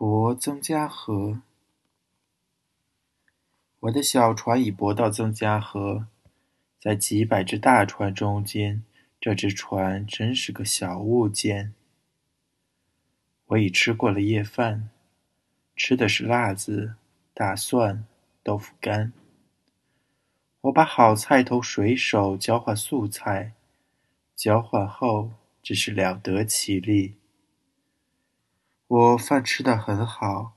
泊曾家河，我的小船已泊到曾家河，在几百只大船中间，这只船真是个小物件。我已吃过了夜饭，吃的是辣子、大蒜、豆腐干。我把好菜头水手交换素菜，交换后只是了得其利。我饭吃得很好，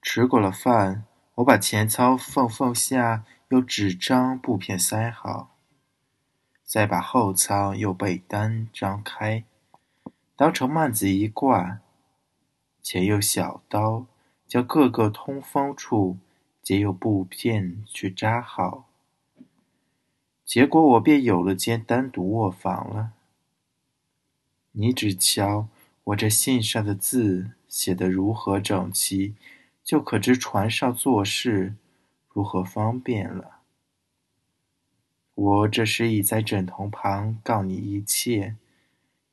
吃过了饭，我把前舱缝缝下用纸张布片塞好，再把后舱用被单张开，当成幔子一挂，且用小刀将各个通风处皆用布片去扎好。结果我便有了间单独卧房了。你只瞧。我这信上的字写得如何整齐，就可知船上做事如何方便了。我这时已在枕头旁告你一切，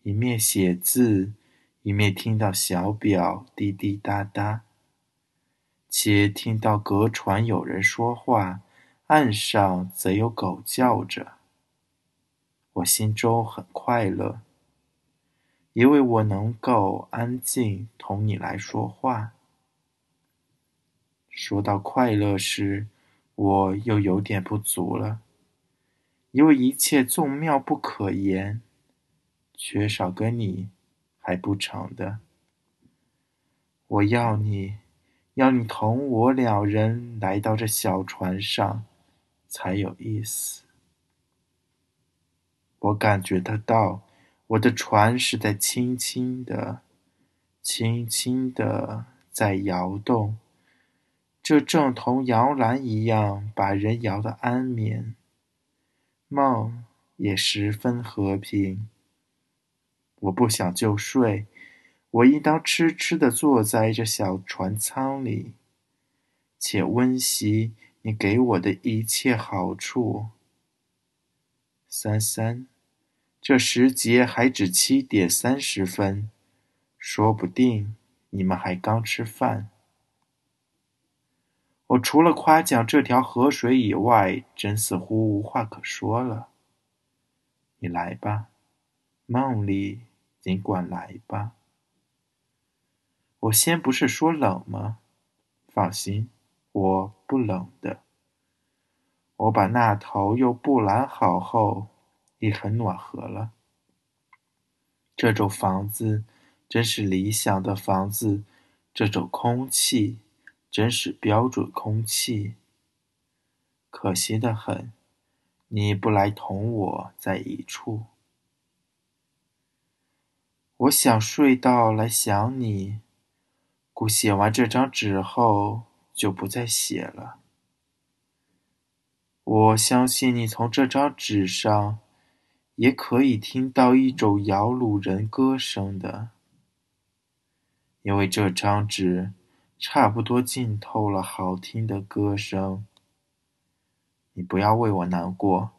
一面写字，一面听到小表滴滴答答，且听到隔船有人说话，岸上则有狗叫着。我心中很快乐。因为我能够安静同你来说话。说到快乐时，我又有点不足了，因为一切纵妙不可言，缺少跟你还不成的。我要你，要你同我两人来到这小船上，才有意思。我感觉得到。我的船是在轻轻的、轻轻的在摇动，这正同摇篮一样，把人摇得安眠。梦也十分和平。我不想就睡，我应当痴痴的坐在这小船舱里，且温习你给我的一切好处。三三。这时节还只七点三十分，说不定你们还刚吃饭。我除了夸奖这条河水以外，真似乎无话可说了。你来吧，梦里尽管来吧。我先不是说冷吗？放心，我不冷的。我把那头又布拦好后。已很暖和了。这种房子真是理想的房子，这种空气真是标准空气。可惜的很，你不来同我在一处。我想睡到来想你，故写完这张纸后就不再写了。我相信你从这张纸上。也可以听到一种摇橹人歌声的，因为这张纸差不多浸透了好听的歌声。你不要为我难过，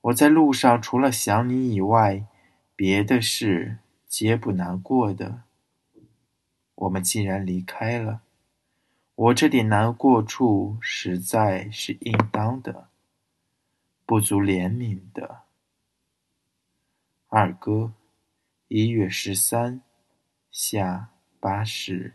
我在路上除了想你以外，别的事皆不难过的。我们既然离开了，我这点难过处实在是应当的，不足怜悯的。二哥，一月十三，下八时。